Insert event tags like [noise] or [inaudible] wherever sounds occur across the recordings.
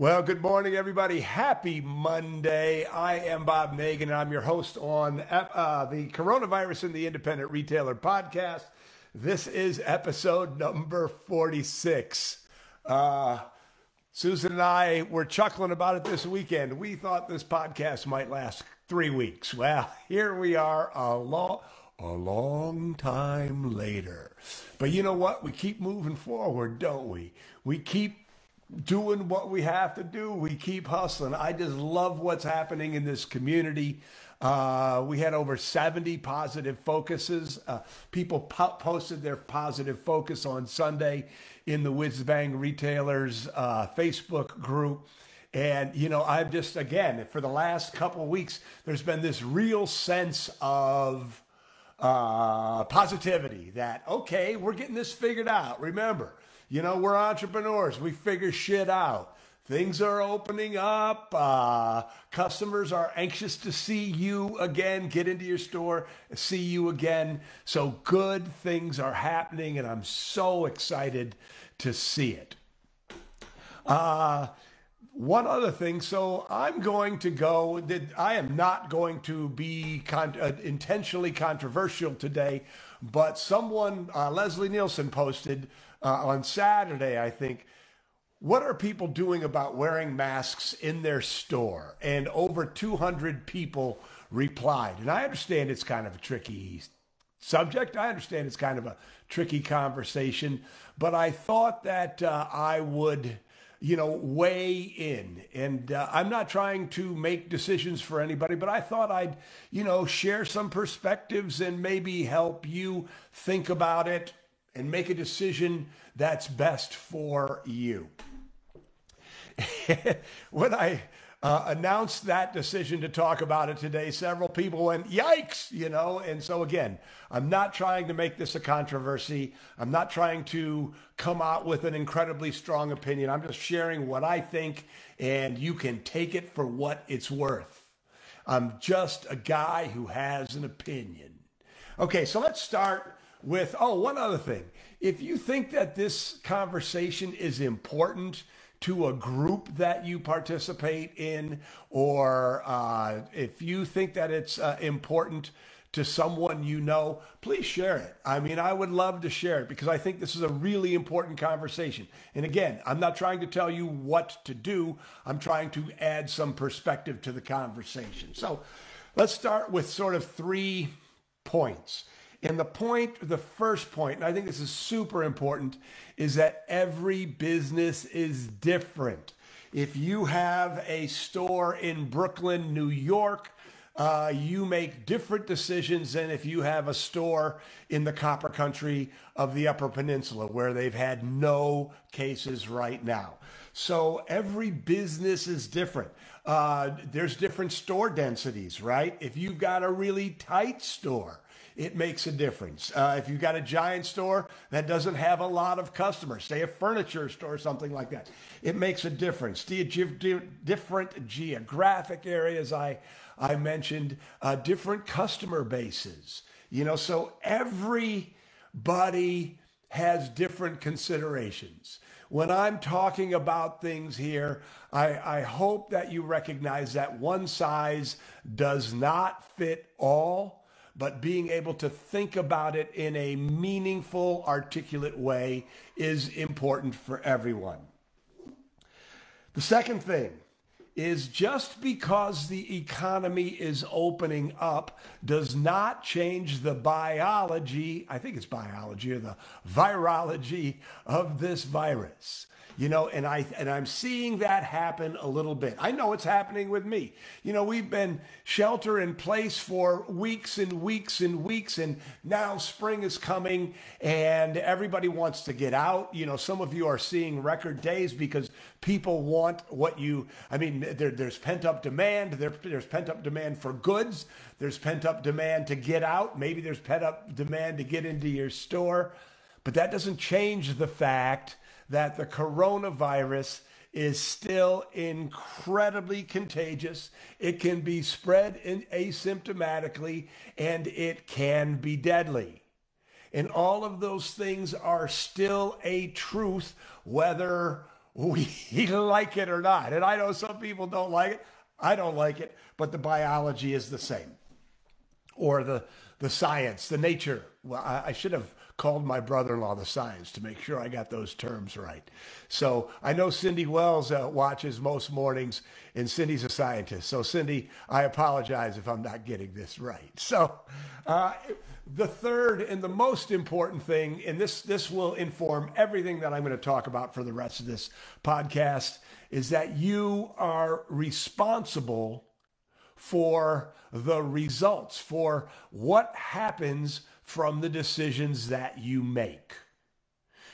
Well, good morning, everybody. Happy Monday. I am Bob Negen, and I'm your host on uh, the Coronavirus in the Independent Retailer podcast. This is episode number 46. Uh, Susan and I were chuckling about it this weekend. We thought this podcast might last three weeks. Well, [laughs] here we are a long, a long time later. But you know what? We keep moving forward, don't we? We keep doing what we have to do. We keep hustling. I just love what's happening in this community. Uh, we had over 70 positive focuses. Uh, people po- posted their positive focus on Sunday in the WhizBang Retailers uh, Facebook group. And, you know, I've just, again, for the last couple weeks, there's been this real sense of uh, positivity that, okay, we're getting this figured out. Remember, you know, we're entrepreneurs. We figure shit out. Things are opening up. Uh, customers are anxious to see you again, get into your store, see you again. So good things are happening, and I'm so excited to see it. Uh, one other thing. So I'm going to go. I am not going to be con- uh, intentionally controversial today, but someone, uh, Leslie Nielsen, posted uh, on Saturday, I think. What are people doing about wearing masks in their store? And over 200 people replied. And I understand it's kind of a tricky subject. I understand it's kind of a tricky conversation, but I thought that uh, I would, you know, weigh in. And uh, I'm not trying to make decisions for anybody, but I thought I'd, you know, share some perspectives and maybe help you think about it and make a decision that's best for you. [laughs] when I uh, announced that decision to talk about it today, several people went, yikes, you know. And so, again, I'm not trying to make this a controversy. I'm not trying to come out with an incredibly strong opinion. I'm just sharing what I think, and you can take it for what it's worth. I'm just a guy who has an opinion. Okay, so let's start with, oh, one other thing. If you think that this conversation is important to a group that you participate in, or uh, if you think that it's uh, important to someone you know, please share it. I mean, I would love to share it because I think this is a really important conversation. And again, I'm not trying to tell you what to do, I'm trying to add some perspective to the conversation. So let's start with sort of three points. And the point, the first point, and I think this is super important, is that every business is different. If you have a store in Brooklyn, New York, uh, you make different decisions than if you have a store in the copper country of the Upper Peninsula where they've had no cases right now. So every business is different. Uh, there's different store densities, right? If you've got a really tight store, it makes a difference. Uh, if you've got a giant store that doesn't have a lot of customers, say a furniture store or something like that, it makes a difference. The different geographic areas I, I mentioned, uh, different customer bases. You know, so everybody has different considerations. When I'm talking about things here, I, I hope that you recognize that one size does not fit all but being able to think about it in a meaningful, articulate way is important for everyone. The second thing is just because the economy is opening up does not change the biology, I think it's biology or the virology of this virus. You know, and I and I'm seeing that happen a little bit. I know it's happening with me. You know, we've been shelter in place for weeks and weeks and weeks and now spring is coming and everybody wants to get out. You know, some of you are seeing record days because people want what you I mean, there, there's pent up demand, there, there's pent up demand for goods, there's pent up demand to get out, maybe there's pent up demand to get into your store. But that doesn't change the fact that the coronavirus is still incredibly contagious. It can be spread asymptomatically and it can be deadly. And all of those things are still a truth, whether we [laughs] like it or not. And I know some people don't like it. I don't like it, but the biology is the same. Or the, the science, the nature. Well, I, I should have called my brother-in-law the science to make sure I got those terms right. So I know Cindy Wells uh, watches most mornings, and Cindy's a scientist. So Cindy, I apologize if I'm not getting this right. So uh, the third and the most important thing, and this this will inform everything that I'm going to talk about for the rest of this podcast, is that you are responsible for the results, for what happens from the decisions that you make.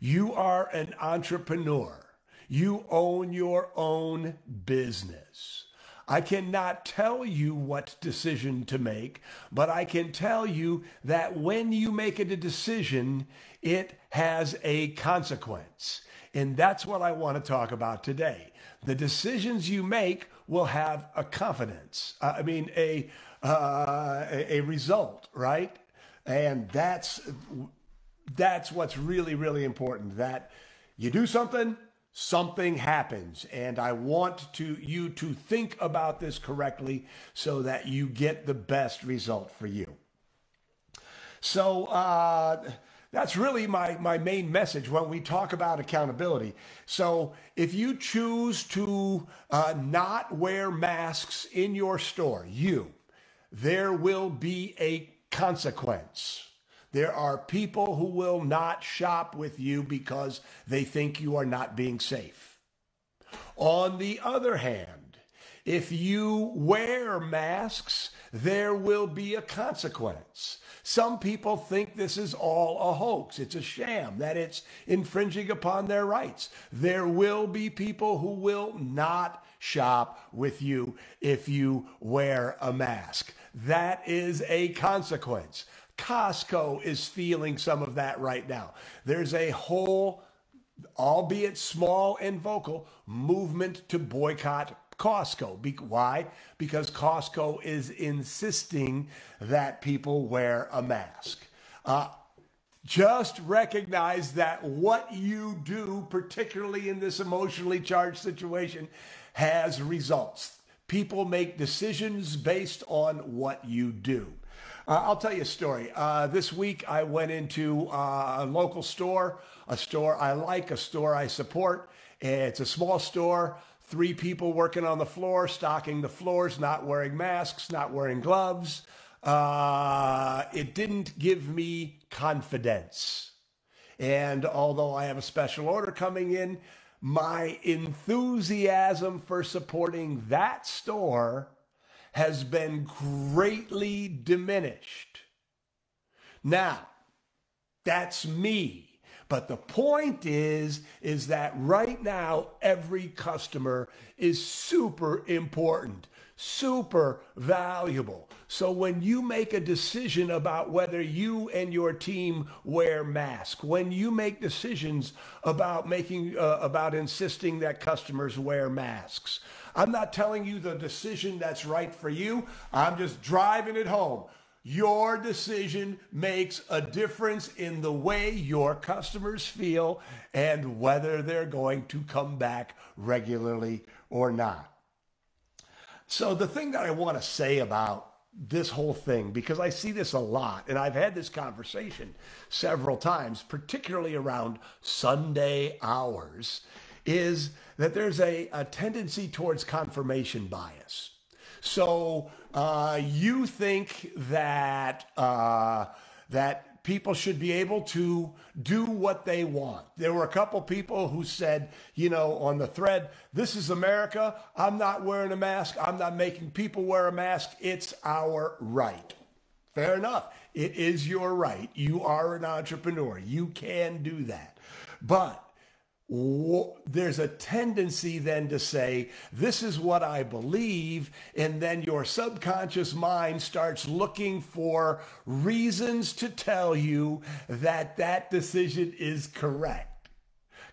You are an entrepreneur. You own your own business. I cannot tell you what decision to make, but I can tell you that when you make a decision, it has a consequence. And that's what I want to talk about today. The decisions you make will have a confidence. Uh, I mean, a, uh, a, a result, right? And that's that's what's really really important that you do something something happens and i want to you to think about this correctly so that you get the best result for you so uh, that's really my, my main message when we talk about accountability. So if you choose to uh, not wear masks in your store, you, there will be a consequence. There are people who will not shop with you because they think you are not being safe. On the other hand, if you wear masks, there will be a consequence. Some people think this is all a hoax. It's a sham, that it's infringing upon their rights. There will be people who will not shop with you if you wear a mask. That is a consequence. Costco is feeling some of that right now. There's a whole, albeit small and vocal, movement to boycott Costco. Be- why? Because Costco is insisting that people wear a mask. Uh, just recognize that what you do, particularly in this emotionally charged situation, has results. People make decisions based on what you do. Uh, I'll tell you a story. Uh, this week, I went into uh, a local store, a store I like, a store I support. It's a small store, three people working on the floor, stocking the floors, not wearing masks, not wearing gloves. Uh, it didn't give me confidence. And although I have a special order coming in, my enthusiasm for supporting that store has been greatly diminished. Now, that's me. But the point is, is that right now, every customer is super important, super valuable. So when you make a decision about whether you and your team wear masks, when you make decisions about making, uh, about insisting that customers wear masks, I'm not telling you the decision that's right for you. I'm just driving it home. Your decision makes a difference in the way your customers feel and whether they're going to come back regularly or not. So, the thing that I want to say about this whole thing, because I see this a lot, and I've had this conversation several times, particularly around Sunday hours, is that there's a, a tendency towards confirmation bias. So uh, you think that uh, that people should be able to do what they want. There were a couple people who said, you know, on the thread, "This is America. I'm not wearing a mask. I'm not making people wear a mask. It's our right." Fair enough. It is your right. You are an entrepreneur. You can do that. But there's a tendency then to say, This is what I believe. And then your subconscious mind starts looking for reasons to tell you that that decision is correct.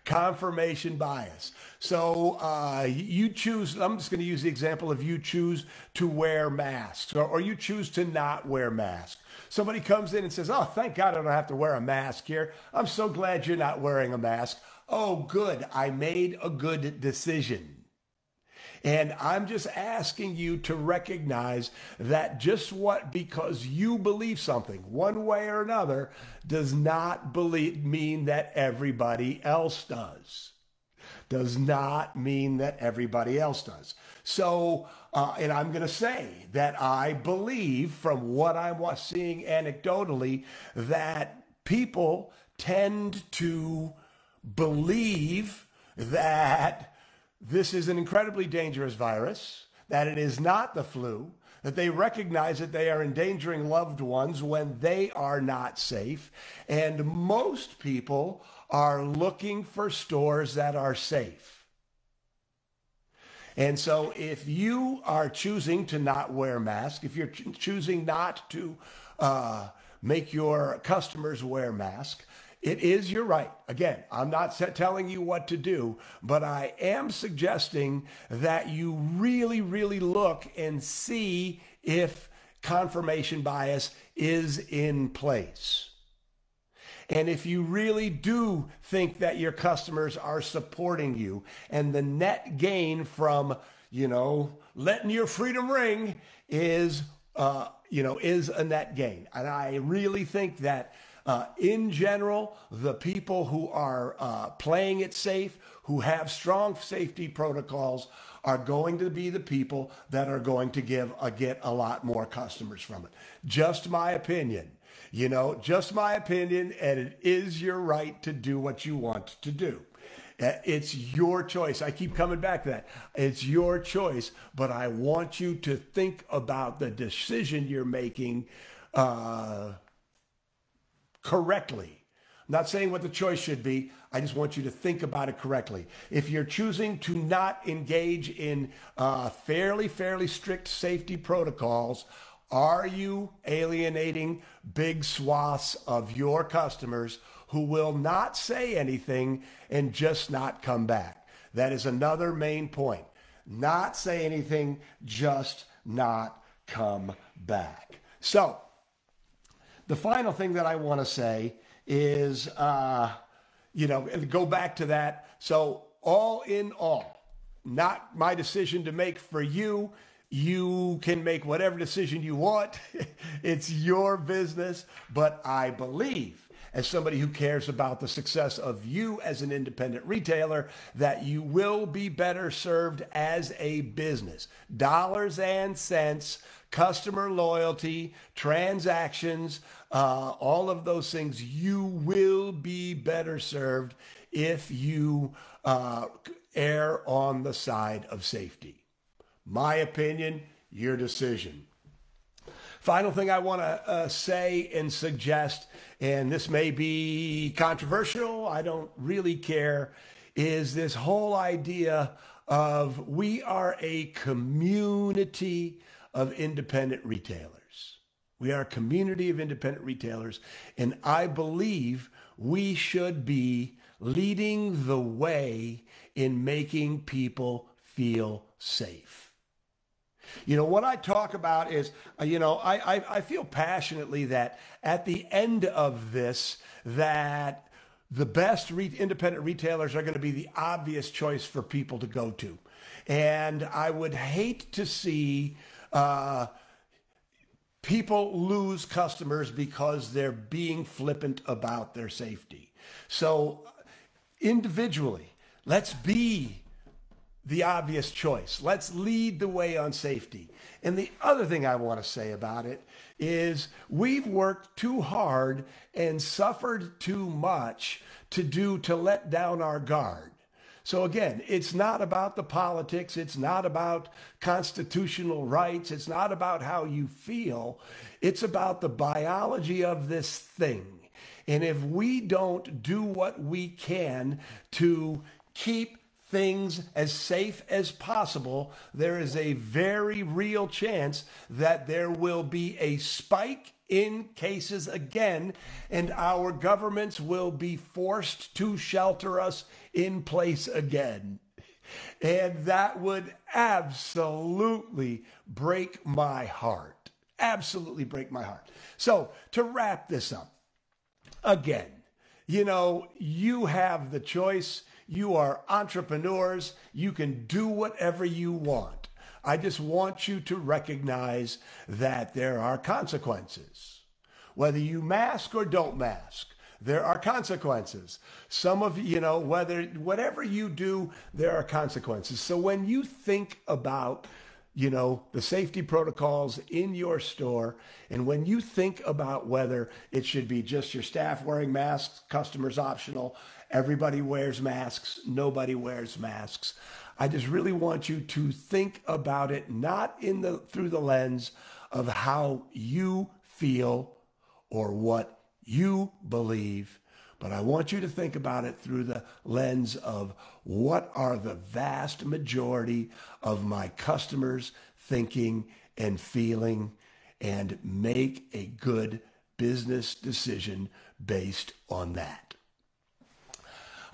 Confirmation bias. So uh, you choose, I'm just going to use the example of you choose to wear masks or, or you choose to not wear masks. Somebody comes in and says, Oh, thank God I don't have to wear a mask here. I'm so glad you're not wearing a mask. Oh, good, I made a good decision. And I'm just asking you to recognize that just what, because you believe something one way or another, does not believe, mean that everybody else does. Does not mean that everybody else does. So, uh, and I'm going to say that I believe from what I'm seeing anecdotally that people tend to believe that this is an incredibly dangerous virus, that it is not the flu, that they recognize that they are endangering loved ones when they are not safe. And most people are looking for stores that are safe. And so if you are choosing to not wear masks, if you're ch- choosing not to uh, make your customers wear masks, it is your right. Again, I'm not telling you what to do, but I am suggesting that you really, really look and see if confirmation bias is in place. And if you really do think that your customers are supporting you and the net gain from, you know, letting your freedom ring is, uh, you know, is a net gain. And I really think that uh, in general, the people who are uh, playing it safe, who have strong safety protocols, are going to be the people that are going to give a, get a lot more customers from it. Just my opinion. You know, just my opinion, and it is your right to do what you want to do. Uh, it's your choice. I keep coming back to that. It's your choice, but I want you to think about the decision you're making. Uh, correctly. I'm not saying what the choice should be. I just want you to think about it correctly. If you're choosing to not engage in uh, fairly, fairly strict safety protocols, are you alienating big swaths of your customers who will not say anything and just not come back? That is another main point. Not say anything, just not come back. So, the final thing that I want to say is, uh, you know, go back to that. So, all in all, not my decision to make for you. You can make whatever decision you want. [laughs] it's your business. But I believe, as somebody who cares about the success of you as an independent retailer, that you will be better served as a business. Dollars and cents customer loyalty, transactions, uh, all of those things, you will be better served if you uh, err on the side of safety. My opinion, your decision. Final thing I want to uh, say and suggest, and this may be controversial, I don't really care, is this whole idea of we are a community of independent retailers. We are a community of independent retailers, and I believe we should be leading the way in making people feel safe. You know, what I talk about is, uh, you know, I, I, I, feel passionately that at the end of this, that the best re- independent retailers are going to be the obvious choice for people to go to. And I would hate to see uh, people lose customers because they're being flippant about their safety. So, individually, let's be the obvious choice. Let's lead the way on safety. And the other thing I want to say about it is we've worked too hard and suffered too much to do to let down our guard. So again, it's not about the politics. It's not about constitutional rights. It's not about how you feel. It's about the biology of this thing. And if we don't do what we can to keep things as safe as possible, there is a very real chance that there will be a spike in cases again, and our governments will be forced to shelter us in place again. And that would absolutely break my heart. Absolutely break my heart. So, to wrap this up, again, you know, you have the choice. You are entrepreneurs. You can do whatever you want. I just want you to recognize that there are consequences. Whether you mask or don't mask, there are consequences. Some of you know, whether whatever you do, there are consequences. So when you think about you know, the safety protocols in your store. And when you think about whether it should be just your staff wearing masks, customers optional, everybody wears masks, nobody wears masks. I just really want you to think about it not in the through the lens of how you feel or what you believe, but I want you to think about it through the lens of what are the vast majority of my customers thinking and feeling and make a good business decision based on that.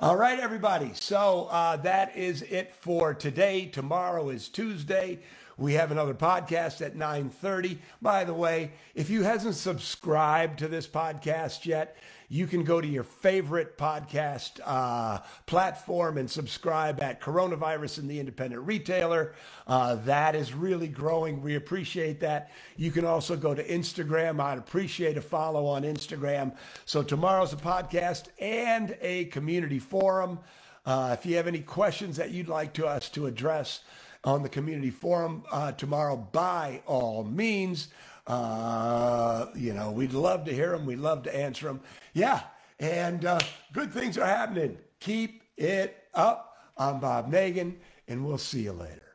All right, everybody. So uh, that is it for today. Tomorrow is Tuesday. We have another podcast at 9:30. By the way, if you hasn't subscribed to this podcast yet, you can go to your favorite podcast uh, platform and subscribe at Coronavirus and the Independent Retailer. Uh, that is really growing. We appreciate that. You can also go to Instagram. I'd appreciate a follow on Instagram. So tomorrow's a podcast and a community forum. Uh, if you have any questions that you'd like to us to address on the community forum uh, tomorrow, by all means. Uh, you know, we'd love to hear them. We'd love to answer them. Yeah. And uh, good things are happening. Keep it up. I'm Bob Negen, and we'll see you later.